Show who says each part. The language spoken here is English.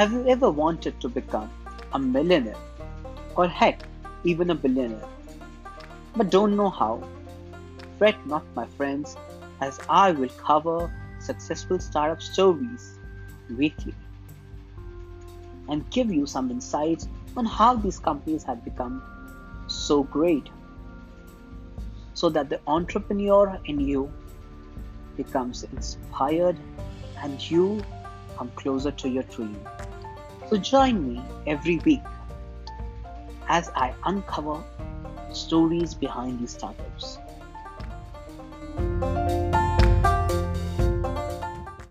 Speaker 1: Have you ever wanted to become a millionaire? Or heck, even a billionaire? But don't know how? Fret not, my friends, as I will cover successful startup stories weekly and give you some insights on how these companies have become so great so that the entrepreneur in you becomes inspired and you come closer to your dream. So join me every week as I uncover stories behind these startups.